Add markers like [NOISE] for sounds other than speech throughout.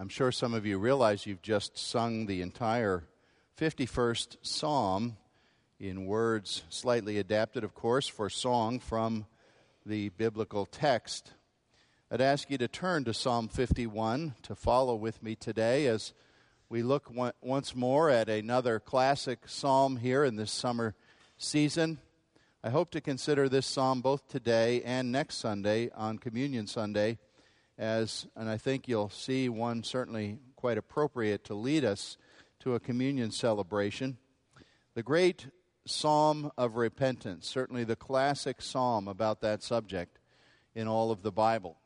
I'm sure some of you realize you've just sung the entire 51st Psalm in words slightly adapted, of course, for song from the biblical text. I'd ask you to turn to Psalm 51 to follow with me today as we look once more at another classic psalm here in this summer season. I hope to consider this psalm both today and next Sunday on Communion Sunday as, and I think you'll see one certainly quite appropriate to lead us to a communion celebration. The great Psalm of Repentance, certainly the classic psalm about that subject in all of the Bible.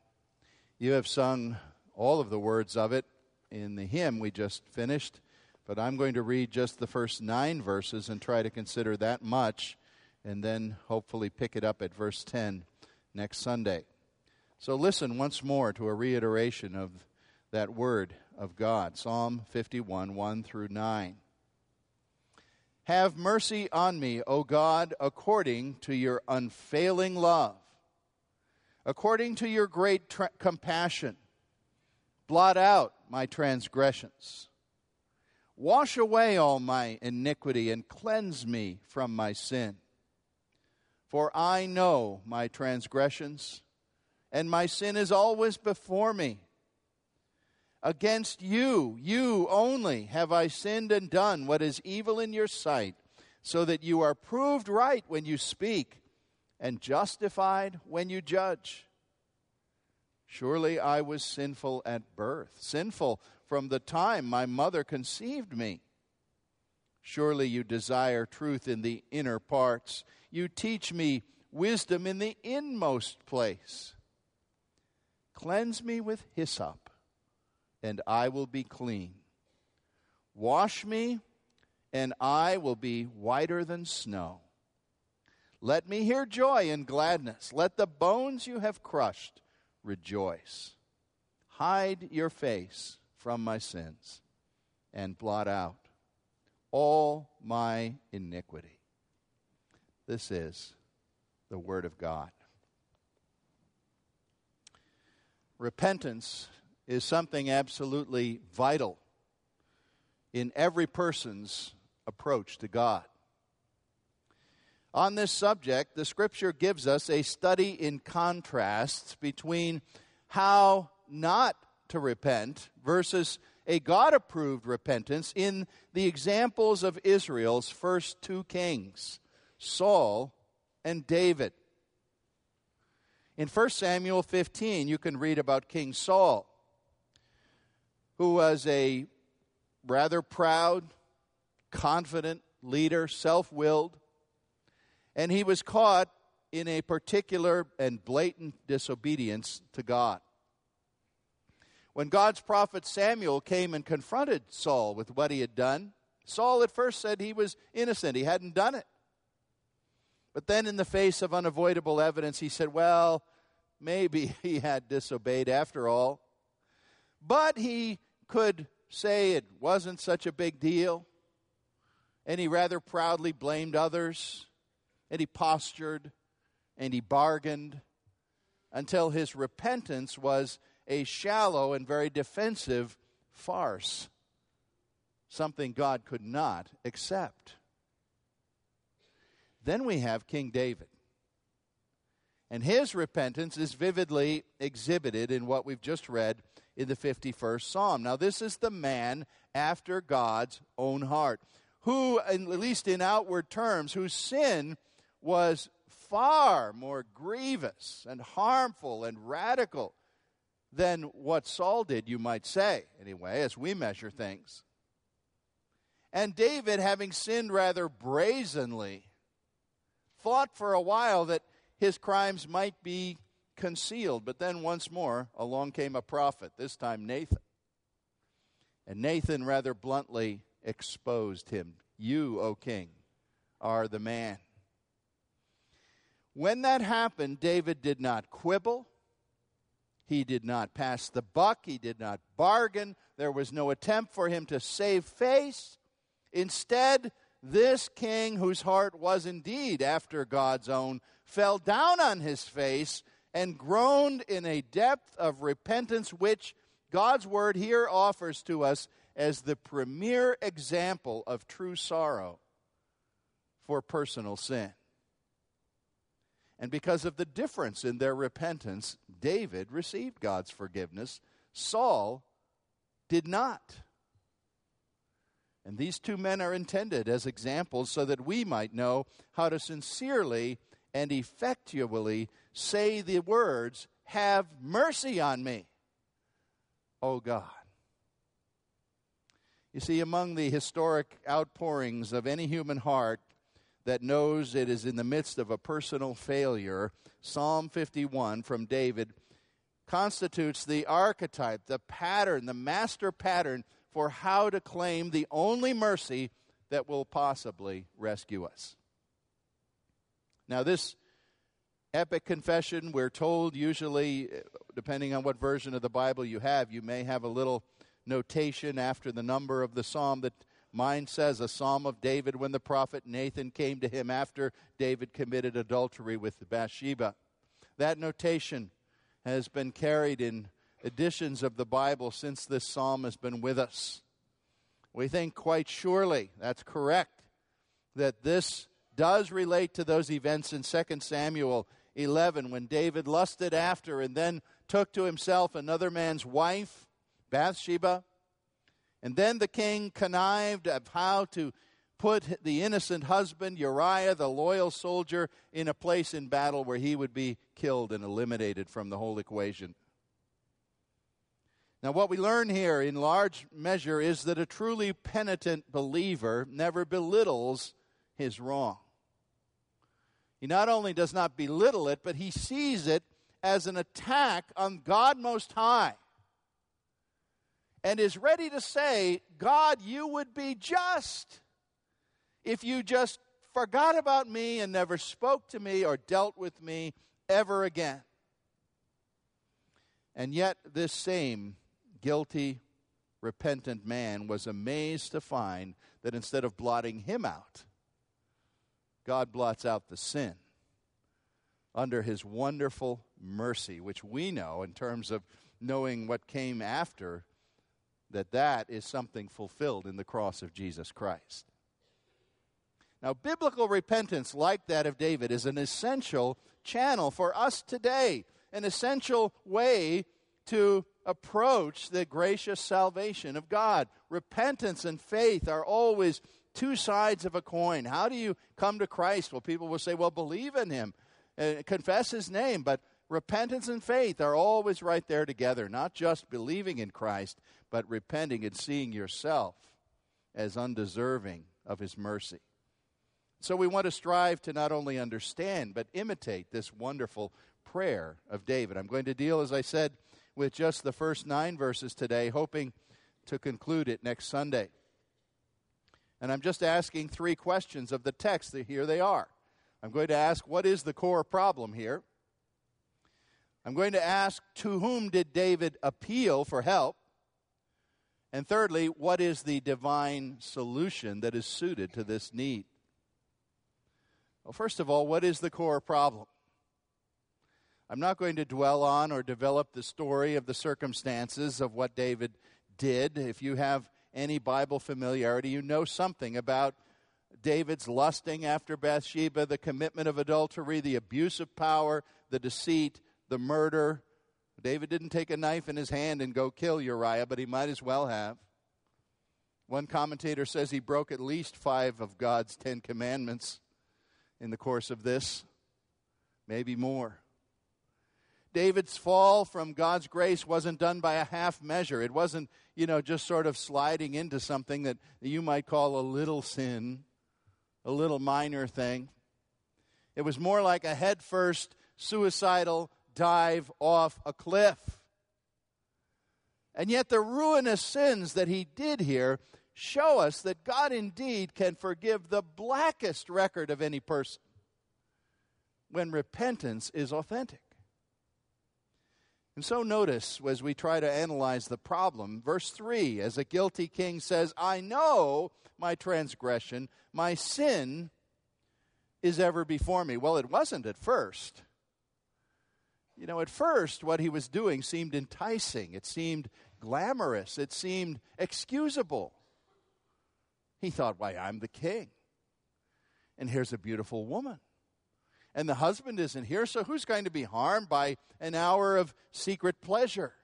You have sung all of the words of it in the hymn we just finished, but I'm going to read just the first nine verses and try to consider that much, and then hopefully pick it up at verse 10 next Sunday. So listen once more to a reiteration of that word of God Psalm 51, 1 through 9. Have mercy on me, O God, according to your unfailing love, according to your great tra- compassion. Blot out my transgressions. Wash away all my iniquity and cleanse me from my sin. For I know my transgressions and my sin is always before me. Against you, you only, have I sinned and done what is evil in your sight, so that you are proved right when you speak and justified when you judge. Surely I was sinful at birth, sinful from the time my mother conceived me. Surely you desire truth in the inner parts. You teach me wisdom in the inmost place. Cleanse me with hyssop, and I will be clean. Wash me, and I will be whiter than snow. Let me hear joy and gladness. Let the bones you have crushed rejoice. Hide your face from my sins and blot out all my iniquity. This is the Word of God. Repentance is something absolutely vital in every person's approach to God. On this subject, the scripture gives us a study in contrasts between how not to repent versus a God approved repentance in the examples of Israel's first two kings, Saul and David. In 1 Samuel 15, you can read about King Saul, who was a rather proud, confident leader, self willed, and he was caught in a particular and blatant disobedience to God. When God's prophet Samuel came and confronted Saul with what he had done, Saul at first said he was innocent, he hadn't done it. But then, in the face of unavoidable evidence, he said, Well, maybe [LAUGHS] he had disobeyed after all. But he could say it wasn't such a big deal. And he rather proudly blamed others. And he postured and he bargained until his repentance was a shallow and very defensive farce, something God could not accept. Then we have King David. And his repentance is vividly exhibited in what we've just read in the 51st Psalm. Now, this is the man after God's own heart, who, at least in outward terms, whose sin was far more grievous and harmful and radical than what Saul did, you might say, anyway, as we measure things. And David, having sinned rather brazenly, thought for a while that his crimes might be concealed. But then once more, along came a prophet, this time Nathan. And Nathan rather bluntly exposed him. You, O king, are the man. When that happened, David did not quibble. He did not pass the buck. He did not bargain. There was no attempt for him to save face. Instead, this king, whose heart was indeed after God's own, fell down on his face and groaned in a depth of repentance which God's word here offers to us as the premier example of true sorrow for personal sin. And because of the difference in their repentance, David received God's forgiveness. Saul did not. And these two men are intended as examples so that we might know how to sincerely and effectually say the words, Have mercy on me, O God. You see, among the historic outpourings of any human heart that knows it is in the midst of a personal failure, Psalm 51 from David constitutes the archetype, the pattern, the master pattern for how to claim the only mercy that will possibly rescue us. Now, this epic confession, we're told usually, depending on what version of the Bible you have, you may have a little notation after the number of the psalm that mine says a psalm of David when the prophet Nathan came to him after David committed adultery with Bathsheba. That notation has been carried in editions of the Bible since this psalm has been with us. We think quite surely that's correct that this does relate to those events in 2 Samuel 11 when David lusted after and then took to himself another man's wife, Bathsheba. And then the king connived of how to put the innocent husband, Uriah, the loyal soldier, in a place in battle where he would be killed and eliminated from the whole equation. Now, what we learn here in large measure is that a truly penitent believer never belittles his wrong. He not only does not belittle it, but he sees it as an attack on God Most High and is ready to say, God, you would be just if you just forgot about me and never spoke to me or dealt with me ever again. And yet, this same guilty, repentant man was amazed to find that instead of blotting him out, God blots out the sin under his wonderful mercy, which we know in terms of knowing what came after, that that is something fulfilled in the cross of Jesus Christ. Now, biblical repentance, like that of David, is an essential channel for us today, an essential way to approach the gracious salvation of God. Repentance and faith are always two sides of a coin. How do you come to Christ? Well, people will say, well, believe in him, uh, confess his name. But repentance and faith are always right there together, not just believing in Christ, but repenting and seeing yourself as undeserving of his mercy. So we want to strive to not only understand, but imitate this wonderful prayer of David. I'm going to deal, as I said, with just the first nine verses today, hoping to conclude it next Sunday. And I'm just asking three questions of the text. Here they are. I'm going to ask, what is the core problem here? I'm going to ask, to whom did David appeal for help? And thirdly, what is the divine solution that is suited to this need? Well, first of all, what is the core problem? I'm not going to dwell on or develop the story of the circumstances of what David did. If you have any Bible familiarity, you know something about David's lusting after Bathsheba, the commitment of adultery, the abuse of power, the deceit, the murder. David didn't take a knife in his hand and go kill Uriah, but he might as well have. One commentator says he broke at least five of God's Ten Commandments in the course of this, maybe more. David's fall from God's grace wasn't done by a half measure. It wasn't, you know, just sort of sliding into something that you might call a little sin, a little minor thing. It was more like a headfirst suicidal dive off a cliff. And yet, the ruinous sins that he did here show us that God indeed can forgive the blackest record of any person when repentance is authentic. And so notice as we try to analyze the problem, verse 3 as a guilty king says, I know my transgression, my sin is ever before me. Well, it wasn't at first. You know, at first, what he was doing seemed enticing, it seemed glamorous, it seemed excusable. He thought, why, I'm the king. And here's a beautiful woman. And the husband isn't here, so who's going to be harmed by an hour of secret pleasure?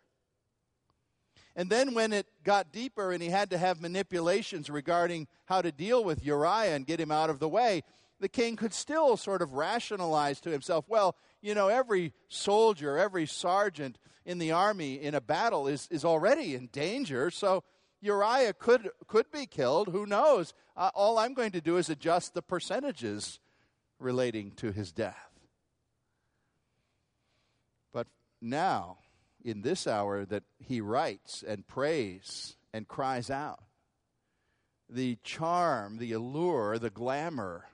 And then when it got deeper and he had to have manipulations regarding how to deal with Uriah and get him out of the way, the king could still sort of rationalize to himself, well, you know, every soldier, every sergeant in the army in a battle is, is already in danger, so Uriah could, could be killed. Who knows? Uh, all I'm going to do is adjust the percentages relating to his death. But now, in this hour that he writes and prays and cries out, the charm, the allure, the glamour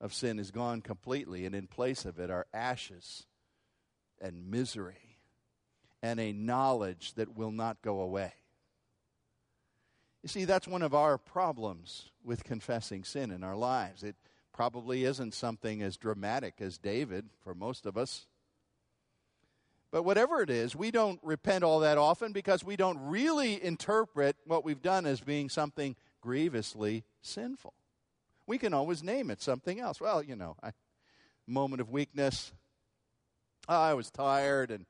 of sin is gone completely, and in place of it are ashes and misery and a knowledge that will not go away. You see, that's one of our problems with confessing sin in our lives. It probably isn't something as dramatic as David for most of us. But whatever it is, we don't repent all that often because we don't really interpret what we've done as being something grievously sinful. We can always name it something else. Well, you know, I, moment of weakness. Oh, I was tired and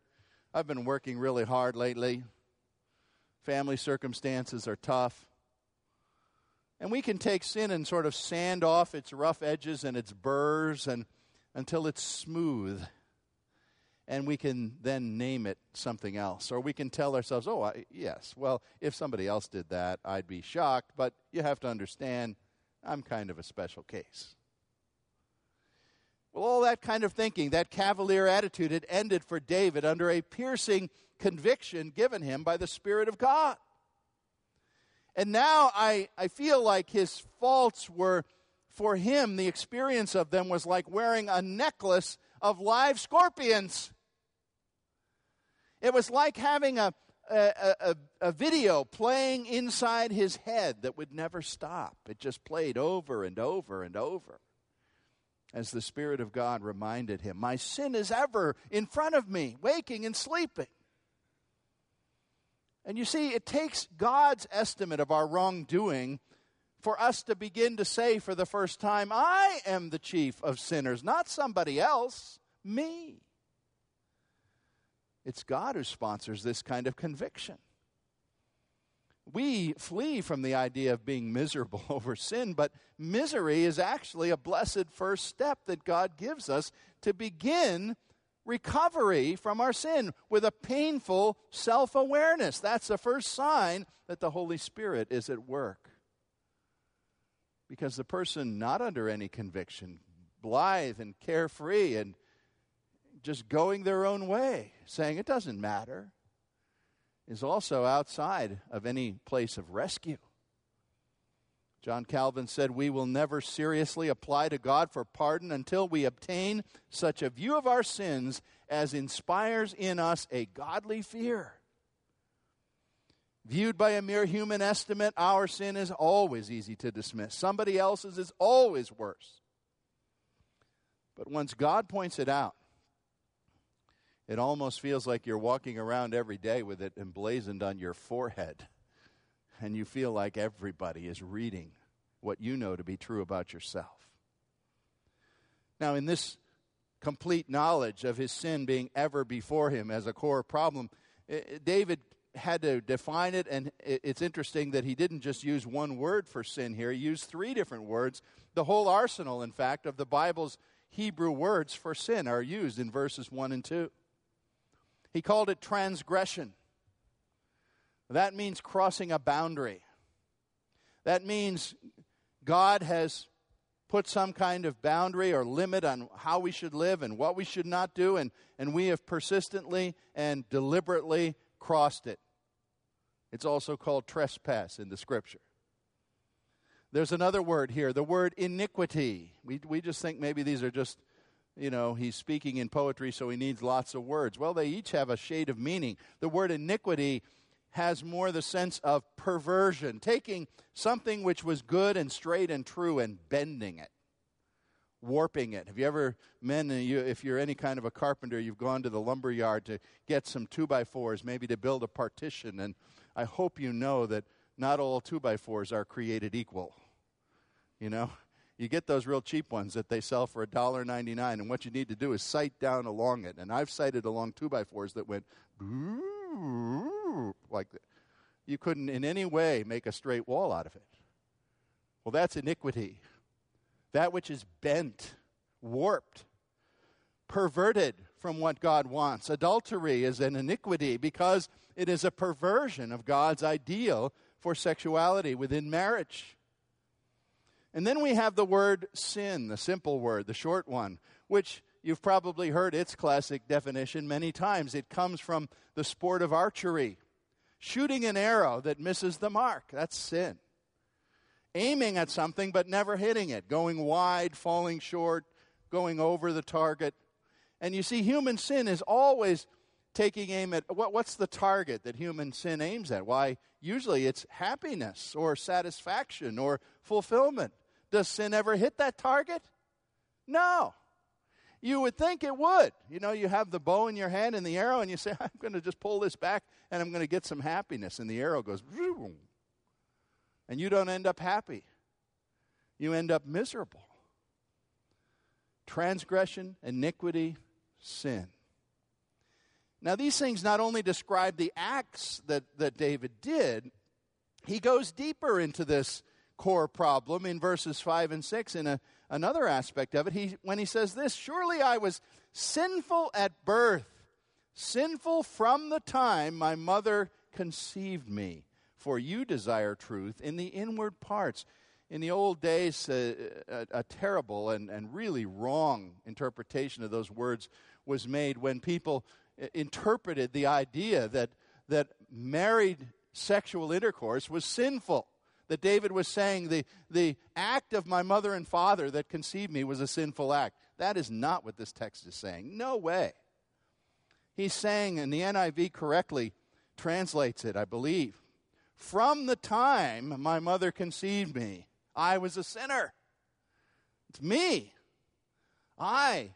I've been working really hard lately. Family circumstances are tough. And we can take sin and sort of sand off its rough edges and its burrs and until it's smooth. And we can then name it something else. Or we can tell ourselves, oh, I, yes, well, if somebody else did that, I'd be shocked. But you have to understand, I'm kind of a special case. Well, all that kind of thinking, that cavalier attitude, had ended for David under a piercing conviction given him by the Spirit of God. And now I, I feel like his faults were, for him, the experience of them was like wearing a necklace of live scorpions. It was like having a, a, a, a, video playing inside his head that would never stop. It just played over and over and over as the Spirit of God reminded him, My sin is ever in front of me, waking and sleeping. And you see, it takes God's estimate of our wrongdoing for us to begin to say for the first time, I am the chief of sinners, not somebody else, me. It's God who sponsors this kind of conviction. We flee from the idea of being miserable [LAUGHS] over sin, but misery is actually a blessed first step that God gives us to begin recovery from our sin with a painful self awareness. That's the first sign that the Holy Spirit is at work. Because the person not under any conviction, blithe and carefree and just going their own way, saying it doesn't matter, is also outside of any place of rescue. John Calvin said, We will never seriously apply to God for pardon until we obtain such a view of our sins as inspires in us a godly fear. Viewed by a mere human estimate, our sin is always easy to dismiss. Somebody else's is always worse. But once God points it out, it almost feels like you're walking around every day with it emblazoned on your forehead and you feel like everybody is reading what you know to be true about yourself. Now, in this complete knowledge of his sin being ever before him as a core problem, eh, eh, David had to define it, and it's interesting that he didn't just use one word for sin here, he used three different words. The whole arsenal, in fact, of the Bible's Hebrew words for sin are used in verses 1 and 2. He called it transgression. That means crossing a boundary. That means God has put some kind of boundary or limit on how we should live and what we should not do, and, and we have persistently and deliberately crossed it. It's also called trespass in the scripture. There's another word here, the word iniquity. We, we just think maybe these are just, you know, he's speaking in poetry, so he needs lots of words. Well, they each have a shade of meaning. The word iniquity has more the sense of perversion, taking something which was good and straight and true and bending it, warping it. Have you ever, men, uh, if you're any kind of a carpenter, you've gone to the lumber yard to get some two by fours, maybe to build a partition. And I hope you know that not all two by fours are created equal. You know, you get those real cheap ones that they sell for $1.99, and what you need to do is sight down along it. And I've sighted along two by fours that went Mm-hmm. like that. You couldn't in any way make a straight wall out of it. Well, that's iniquity. That which is bent, warped, perverted from what God wants. Adultery is an iniquity because it is a perversion of God's ideal for sexuality within marriage. And then we have the word sin, the simple word, the short one, which you've probably heard its classic definition many times. It comes from the sport of archery shooting an arrow that misses the mark. That's sin. Aiming at something but never hitting it, going wide, falling short, going over the target. And you see, human sin is always taking aim at what, what's the target that human sin aims at? Why, usually it's happiness or satisfaction or fulfillment. Does sin ever hit that target? No. You would think it would. You know, you have the bow in your hand and the arrow, and you say, [LAUGHS] I'm going to just pull this back and I'm going to get some happiness. And the arrow goes, and you don't end up happy. You end up miserable. Transgression, iniquity, sin. Now, these things not only describe the acts that, that David did, he goes deeper into this core problem in verses 5 and 6 in a, another aspect of it. He, when he says this Surely I was sinful at birth, sinful from the time my mother conceived me. For you desire truth in the inward parts. In the old days, uh, a, a, terrible and, and really wrong interpretation of those words was made when people interpreted the idea that, that married sexual intercourse was sinful. That David was saying the, the act of my mother and father that conceived me was a sinful act. That is not what this text is saying. No way. He's saying, and the NIV correctly translates it, I believe, from the time my mother conceived me, I was a sinner. It's me. I.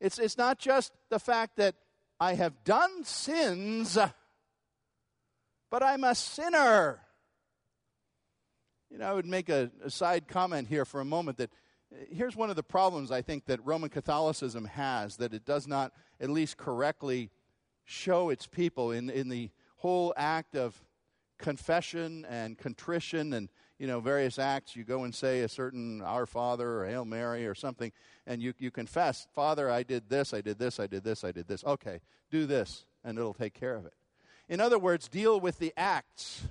It's, it's not just the fact that I have done sins, but I'm a sinner. You know, I would make a, a side comment here for a moment that uh, here's one of the problems I think that Roman Catholicism has that it does not at least correctly show its people in, in the whole act of confession and contrition and you know various acts. You go and say a certain our father or hail mary or something and you, you confess father i did this i did this i did this i did this. Okay do this and it'll take care of it. In other words deal with the acts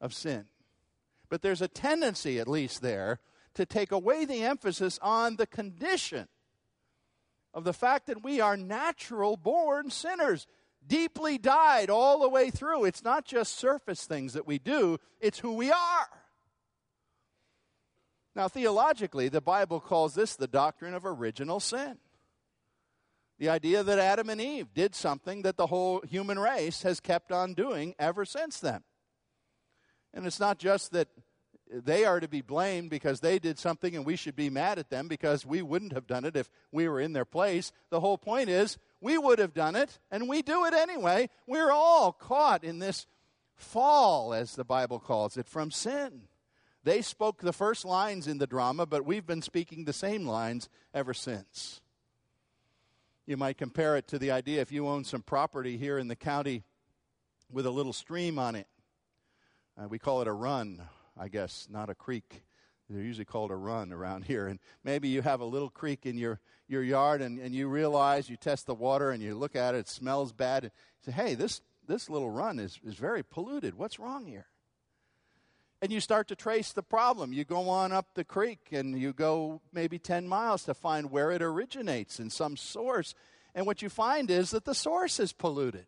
of sin but there's a tendency at least there to take away the emphasis on the condition of the fact that we are natural born sinners deeply dyed all the way through. It's not just surface things that we do, it's who we are. Now, theologically, the Bible calls this the doctrine of original sin. The idea that Adam and Eve did something that the whole human race has kept on doing ever since then. And it's not just that they are to be blamed because they did something and we should be mad at them because we wouldn't have done it if we were in their place. The whole point is we would have done it and we do it anyway. We're all caught in this fall, as the Bible calls it, from sin. They spoke the first lines in the drama, but we've been speaking the same lines ever since. You might compare it to the idea if you own some property here in the county with a little stream on it. Uh, we call it a run I guess, not a creek. They're usually called a run around [LAUGHS] here. And maybe you have a little creek in your, your yard and, and you realize, you test the water and you look at it, it smells bad. And say, hey, this, this little run is, is very polluted. What's wrong here? And you start to trace the problem. You go on up the creek and you go maybe 10 miles to find where it originates in some source. And what you find is that the source is polluted.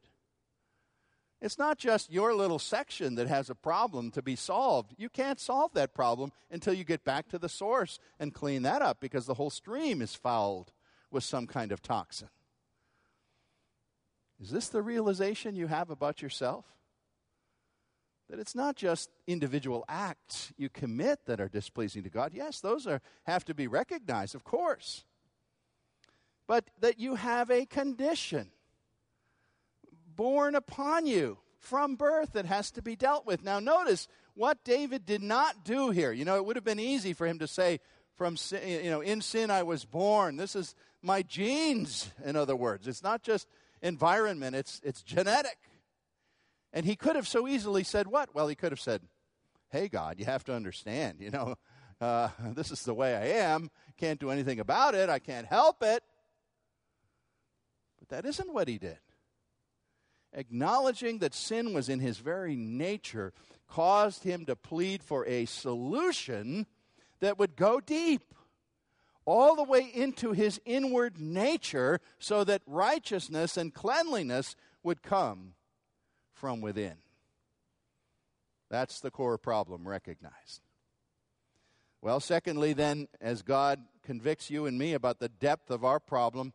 It's not just your little section that has a problem to be solved. You can't solve that problem until you get back to the source and clean that up because the whole stream is fouled with some kind of toxin. Is this the realization you have about yourself? that it's not just individual acts you commit that are displeasing to God. Yes, those are, have to be recognized, of course. But that you have a condition born upon you from birth that has to be dealt with. Now, notice what David did not do here. You know, it would have been easy for him to say, from sin, you know, in sin I was born. This is my genes, in other words. It's not just environment, it's, it's genetic. And he could have so easily said what? Well, he could have said, Hey, God, you have to understand, you know, [LAUGHS] uh, this is the way I am. Can't do anything about it. I can't help it. But that isn't what he did. Acknowledging that sin was in his very nature caused him to plead for a solution that would go deep all the way into his inward nature so that righteousness and cleanliness would come from within. That's the core problem recognized. Well, secondly, then, as God convicts you and me about the depth of our problem,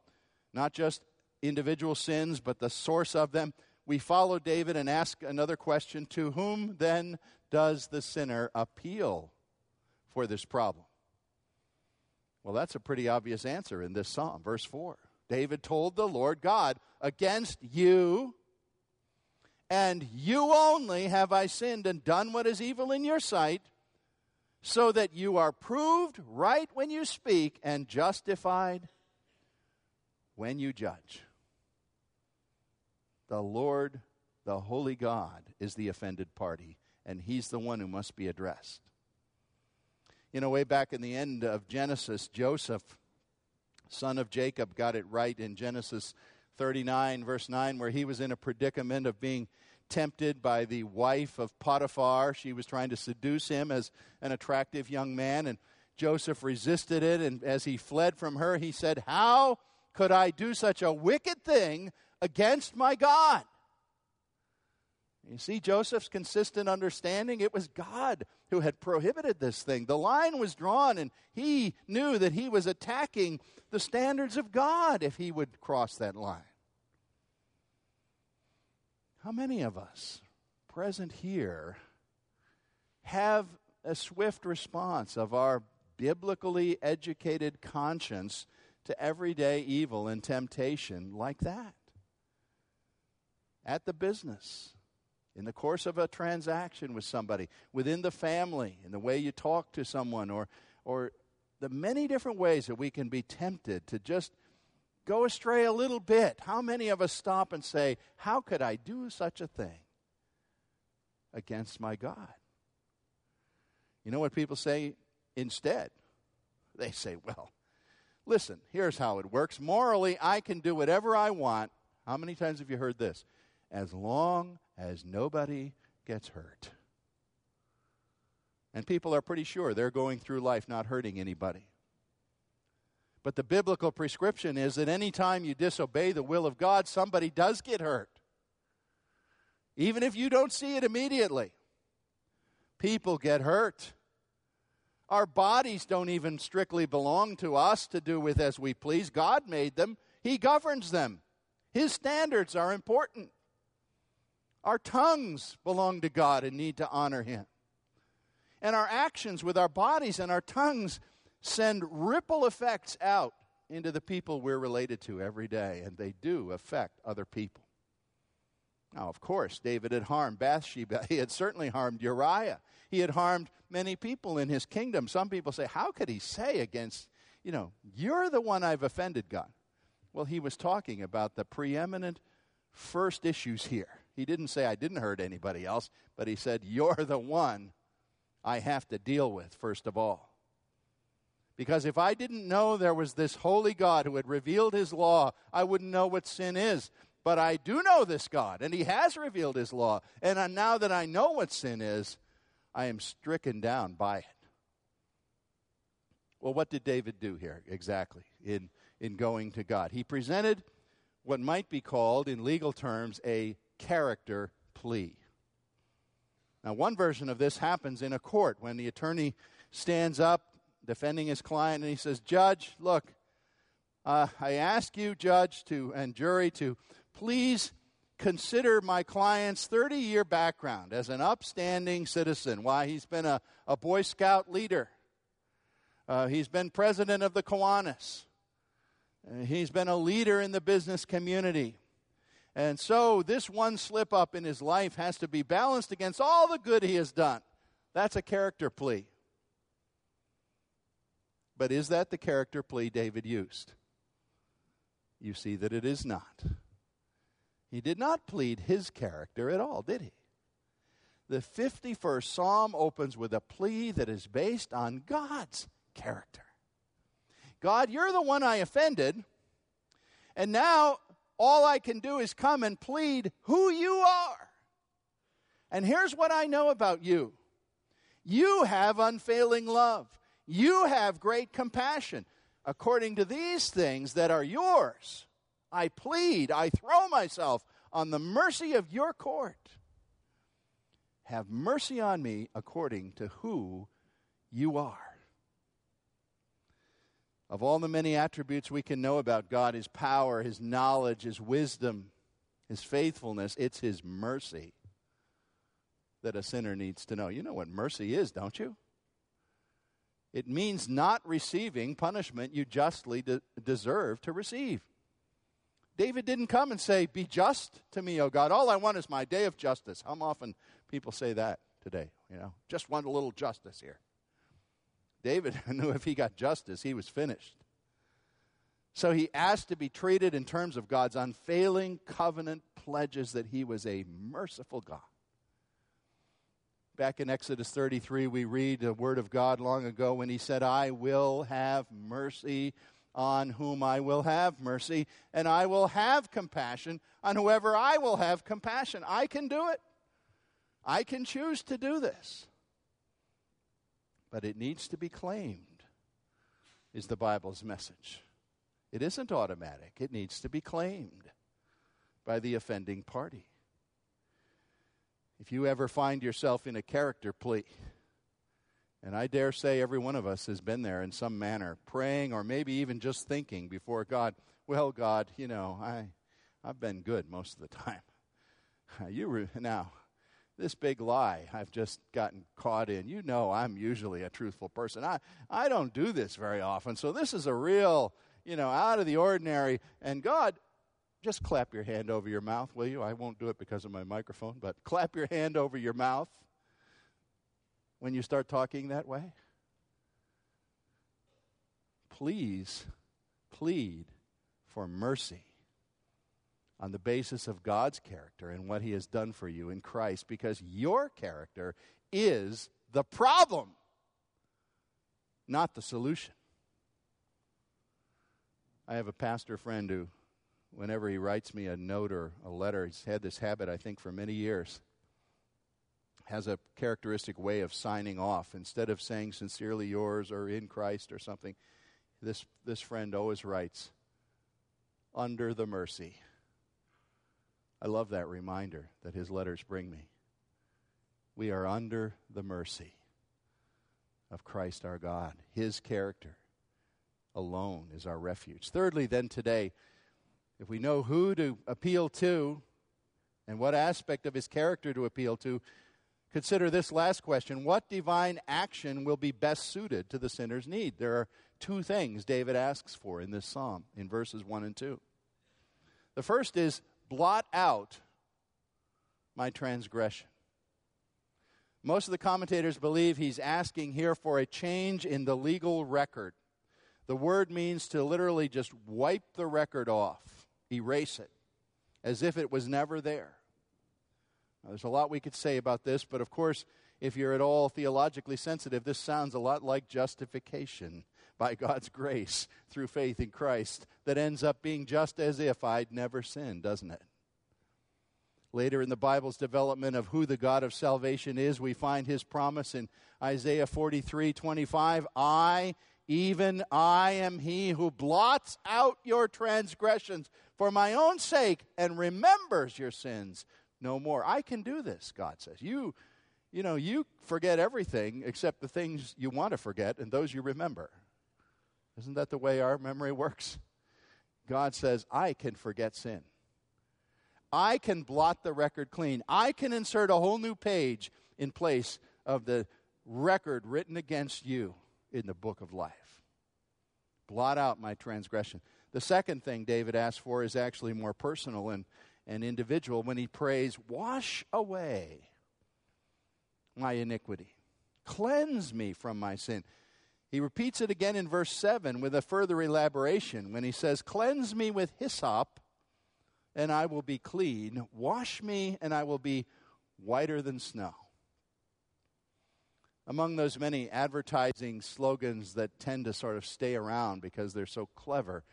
not just individual sins, but the source of them, we follow David and ask another question To whom then does the sinner appeal for this problem? Well, that's a pretty obvious answer in this psalm, verse 4. David told the Lord God, Against you and you only have I sinned and done what is evil in your sight, so that you are proved right when you speak and justified when you judge. The Lord, the Holy God, is the offended party, and He's the one who must be addressed. You know, way back in the end of Genesis, Joseph, son of Jacob, got it right in Genesis 39, verse 9, where he was in a predicament of being tempted by the wife of Potiphar. She was trying to seduce him as an attractive young man, and Joseph resisted it. And as he fled from her, he said, How could I do such a wicked thing against my God? You see Joseph's consistent understanding? It was God who had prohibited this thing. The line was drawn, and he knew that he was attacking the standards of God if he would cross that line. How many of us present here have a swift response of our biblically educated conscience to everyday evil and temptation like that? At the business, in the course of a transaction with somebody, within the family, in the way you talk to someone, or, or the many different ways that we can be tempted to just go astray a little bit. How many of us stop and say, How could I do such a thing against my God? You know what people say instead? They say, Well, listen, here's how it works. Morally, I can do whatever I want. How many times have you heard this? As long as nobody gets hurt. And people are pretty sure they're going through life not hurting anybody. But the biblical prescription is that anytime you disobey the will of God, somebody does get hurt. Even if you don't see it immediately, people get hurt. Our bodies don't even strictly belong to us to do with as we please. God made them, He governs them. His standards are important. Our tongues belong to God and need to honor Him. And our actions with our bodies and our tongues send ripple effects out into the people we're related to every day, and they do affect other people. Now, of course, David had harmed Bathsheba. [LAUGHS] He had certainly harmed Uriah. He had harmed many people in his kingdom. Some people say, How could he say against, you know, you're the one I've offended, God? Well, he was talking about the preeminent first issues here. He didn't say, I didn't hurt anybody else, but he said, You're the one I have to deal with, first of all. Because if I didn't know there was this holy God who had revealed his law, I wouldn't know what sin is. But I do know this God, and he has revealed his law. And now that I know what sin is, I am stricken down by it. Well, what did David do here exactly in, in going to God? He presented what might be called, in legal terms, a character plea. Now, one version of this happens in a court when the attorney stands up defending his client, and he says, Judge, look, uh, I ask you, judge to, and jury, to please consider my client's 30 year background as an upstanding citizen. Why, he's been a, a Boy Scout leader, uh, he's been president of the Kiwanis, uh, he's been a leader in the business community. And so, this one slip up in his life has to be balanced against all the good he has done. That's a character plea. But is that the character plea David used? You see that it is not. He did not plead his character at all, did he? The 51st Psalm opens with a plea that is based on God's character. God, you're the one I offended, and now all I can do is come and plead who you are. And here's what I know about you you have unfailing love, you have great compassion. According to these things that are yours, I plead, I throw myself on the mercy of your court. Have mercy on me according to who you are. Of all the many attributes we can know about God, His power, His knowledge, His wisdom, His faithfulness, it's His mercy that a sinner needs to know. You know what mercy is, don't you? It means not receiving punishment you justly de- deserve to receive. David didn't come and say, Be just to me, O God. All I want is my day of justice. How often people say that today? You know, just want a little justice here. David [LAUGHS] knew if he got justice, he was finished. So he asked to be treated in terms of God's unfailing covenant pledges that he was a merciful God. Back in Exodus 33, we read the word of God long ago when he said, I will have mercy on whom I will have mercy, and I will have compassion on whoever I will have compassion. I can do it. I can choose to do this but it needs to be claimed, is the Bible's message. It isn't automatic, it needs to be claimed by the offending party. If you ever find yourself in a character plea, and I dare say every one of us has been there in some manner, praying or maybe even just thinking before God, well, God, you know, I, I've been good most of the time. [LAUGHS] You re- now, this big lie I've just gotten caught in. You know, I'm usually a truthful person. I, I don't do this very often. So this is a real, you know, out of the ordinary. And God, just clap your hand over your mouth, will you? I won't do it because of my microphone, but clap your hand over your mouth when you start talking that way. Please plead for mercy on the basis of God's character and what He has done for you in Christ because your character is the problem, not the solution. I have a pastor friend who, whenever he writes me a note or a letter, he's had this habit, I think, for many years, has a characteristic way of signing off. Instead of saying sincerely yours or in Christ or something, this, this friend always writes, under the mercy I love that reminder that his letters bring me. We are under the mercy of Christ our God. His character alone is our refuge. Thirdly, then today, if we know who to appeal to and what aspect of his character to appeal to, consider this last question What divine action will be best suited to the sinner's need? There are two things David asks for in this psalm in verses 1 and 2. The first is blot out my transgression. Most of the commentators believe he's asking here for a change in the legal record. The word means to literally just wipe the record off, erase it, as if it was never there. Now, there's a lot we could say about this, but of course, if you're at all theologically sensitive, this sounds a lot like justification by God's grace through faith in Christ that ends up being just as if I'd never sinned, doesn't it? Later in the Bible's development of who the God of salvation is, we find his promise in Isaiah 43 25 I, even I, am he who blots out your transgressions for my own sake and remembers your sins no more. I can do this, God says. You, you know, you forget everything except the things you want to forget and those you remember. Isn't that the way our memory works? God says, I can forget sin. I can blot the record clean. I can insert a whole new page in place of the record written against you in the book of life. Blot out my transgression. The second thing David asks for is actually more personal and, and individual when he prays, Wash away my iniquity, cleanse me from my sin. He repeats it again in verse 7 with a further elaboration when he says, Cleanse me with hyssop, and I will be clean. Wash me, and I will be whiter than snow. Among those many advertising slogans that tend to sort of stay around because they're so clever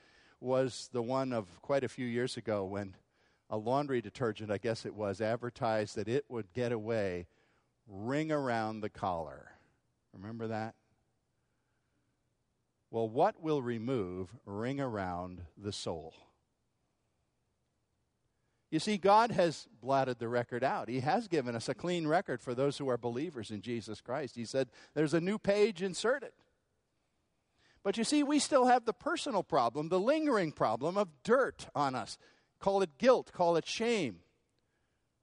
was the one of quite a few years ago when a laundry detergent, I guess it was, advertised that it would get away, ring around the collar. Remember that? Well, what will remove ring around the soul? You see, God has blotted the record out. He has given us a clean record for those who are believers in Jesus Christ. He said, There's a new page inserted. But you see, we still have the personal problem, the lingering problem of dirt on us. Call it guilt, call it shame.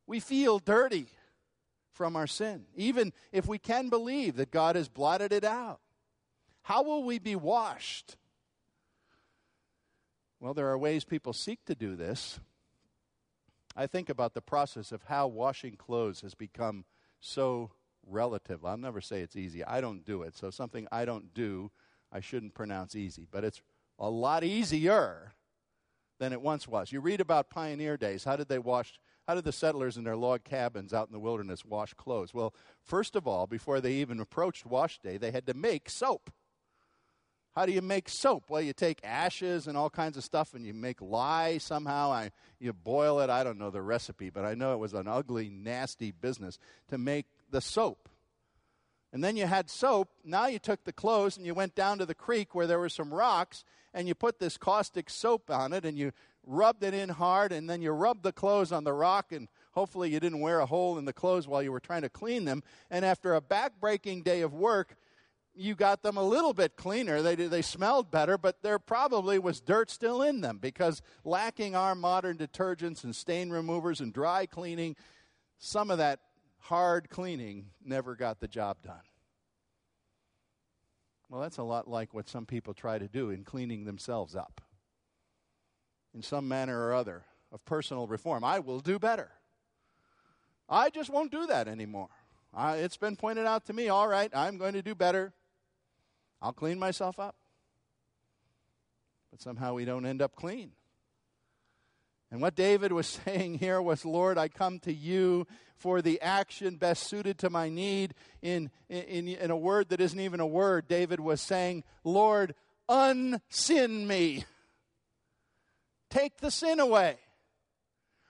We feel dirty from our sin, even if we can believe that God has blotted it out. How will we be washed? Well, there are ways people seek to do this. I think about the process of how washing clothes has become so relative. I'll never say it's easy. I don't do it. So something I don't do, I shouldn't pronounce easy. But it's a lot easier than it once was. You read about pioneer days. How did they wash? How did the settlers in their log cabins out in the wilderness wash clothes? Well, first of all, before they even approached wash day, they had to make soap. How do you make soap? Well, you take ashes and all kinds of stuff and you make lye somehow. I, you boil it. I don't know the recipe, but I know it was an ugly, nasty business to make the soap. And then you had soap. Now you took the clothes and you went down to the creek where there were some rocks and you put this caustic soap on it and you rubbed it in hard and then you rubbed the clothes on the rock and hopefully you didn't wear a hole in the clothes while you were trying to clean them. And after a back-breaking day of work, you got them a little bit cleaner. They, they smelled better, but there probably was dirt still in them because lacking our modern detergents and stain removers and dry cleaning, some of that hard cleaning never got the job done. Well, that's a lot like what some people try to do in cleaning themselves up in some manner or other of personal reform. I will do better. I just won't do that anymore. It's been pointed out to me, all right, I'm going to do better. I'll clean myself up. But somehow we don't end up clean. And what David was [LAUGHS] saying here was, Lord, I come to you for the action best suited to my need. In, in, in a word that isn't even a word, David was saying, Lord, unsin me. Take the sin away.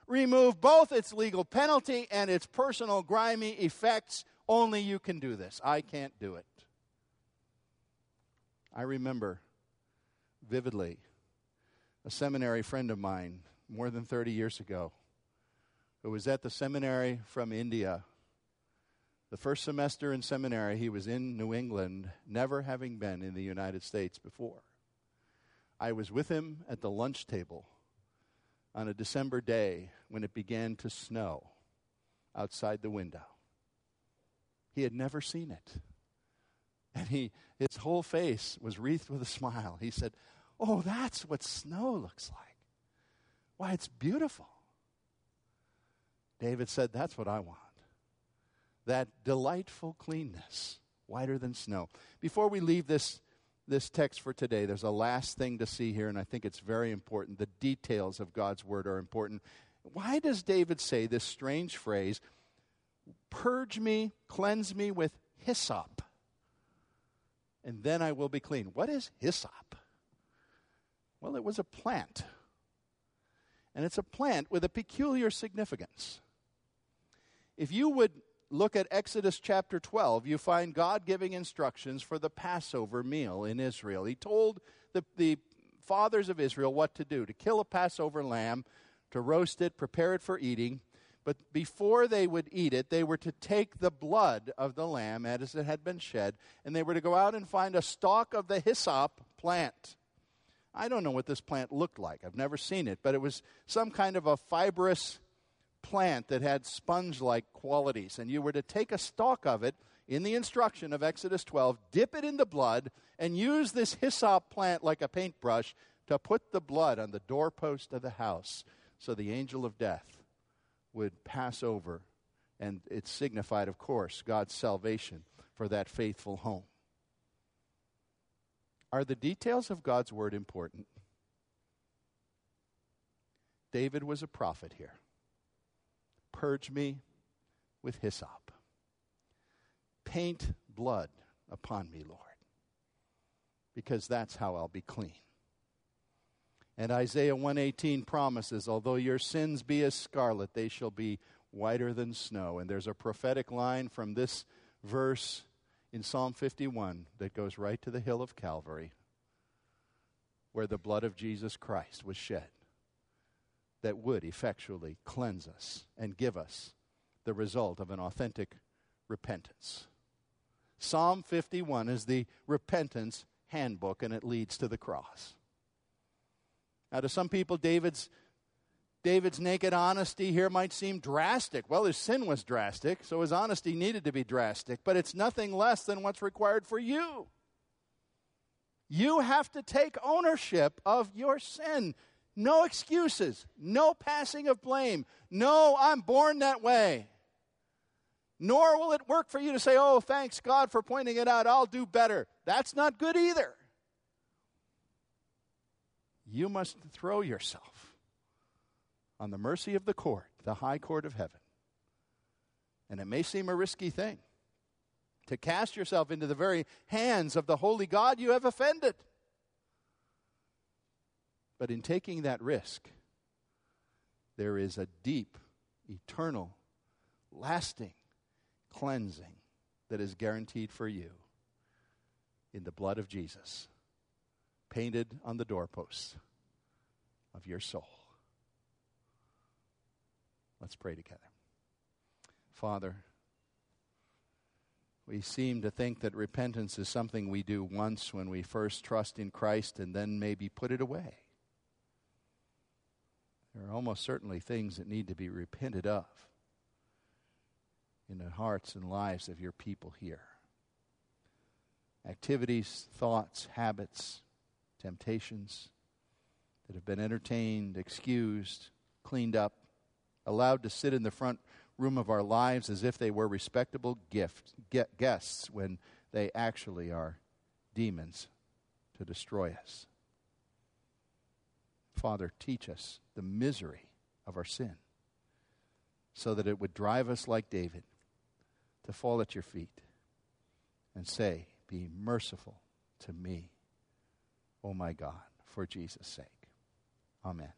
Remove both its legal penalty and its personal grimy effects. Only you can do this. I can't do it. I remember vividly a seminary friend of mine more than 30 years ago who was at the seminary from India. The first semester in seminary, he was in New England, never having been in the United States before. I was with him at the lunch table on a December day when it began to snow outside the window. He had never seen it. And he, his whole face was wreathed with a smile. He said, Oh, that's what snow looks like. Why, it's beautiful. David said, That's what I want. That delightful cleanness, whiter than snow. Before we leave this, this text for today, there's a last thing to see here, and I think it's very important. The details of God's word are important. Why does David say this strange phrase, purge me, cleanse me with hyssop? And then I will be clean. What is hyssop? Well, it was a plant. And it's a plant with a peculiar significance. If you would look at Exodus chapter 12, you find God giving instructions for the Passover meal in Israel. He told the, the fathers of Israel what to do to kill a Passover lamb, to roast it, prepare it for eating, but before they would eat it, they were to take the blood of the lamb as it had been shed, and they were to go out and find a stalk of the hyssop plant. I don't know what this plant looked like. I've never seen it, but it was some kind of a fibrous plant that had sponge like qualities, and you were to take a stalk of it in the instruction of Exodus 12, dip it in the blood, and use this hyssop plant like a paintbrush to put the blood on the doorpost of the house so the angel of death would pass over. And it signified, of course, God's salvation for that faithful home. Are the details of God's word important? David was a prophet here. Purge me with hyssop. Paint blood upon me, Lord, because that's how I'll be clean. And Isaiah 118 promises, although your sins be as scarlet, they shall be whiter than snow. And there's a prophetic line from this verse in Psalm 51 that goes right to the hill of Calvary, where the blood of Jesus Christ was shed, that would effectually cleanse us and give us the result of an authentic repentance. Psalm 51 is the repentance handbook, and it leads to the cross. Now, to some people, David's, David's naked honesty here might seem drastic. Well, his sin was drastic, so his honesty needed to be drastic, but it's nothing less than what's required for you. You have to take ownership of your sin. No excuses, no passing of blame. No, I'm born that way. Nor will it work for you to say, oh, thanks God for pointing it out, I'll do better. That's not good either you must throw yourself on the mercy of the court, the high court of heaven. And it may seem a risky thing to cast yourself into the very hands of the holy God you have offended. But in taking that risk, there is a deep, eternal, lasting cleansing that is guaranteed for you in the blood of Jesus painted on the doorposts of your soul. Let's pray together. Father, we seem to think that repentance is something we do once when we first trust in Christ and then maybe put it away. There are almost certainly things that need to be repented of in the hearts and lives of your people here. Activities, thoughts, habits, temptations that have been entertained, excused, cleaned up, allowed to sit in the front room of our lives as if they were respectable gift, guests when they actually are demons to destroy us. Father, teach us the misery of our sin so that it would drive us like David to fall at your feet and say, Be merciful to me, Oh my God, for Jesus' sake. Amen.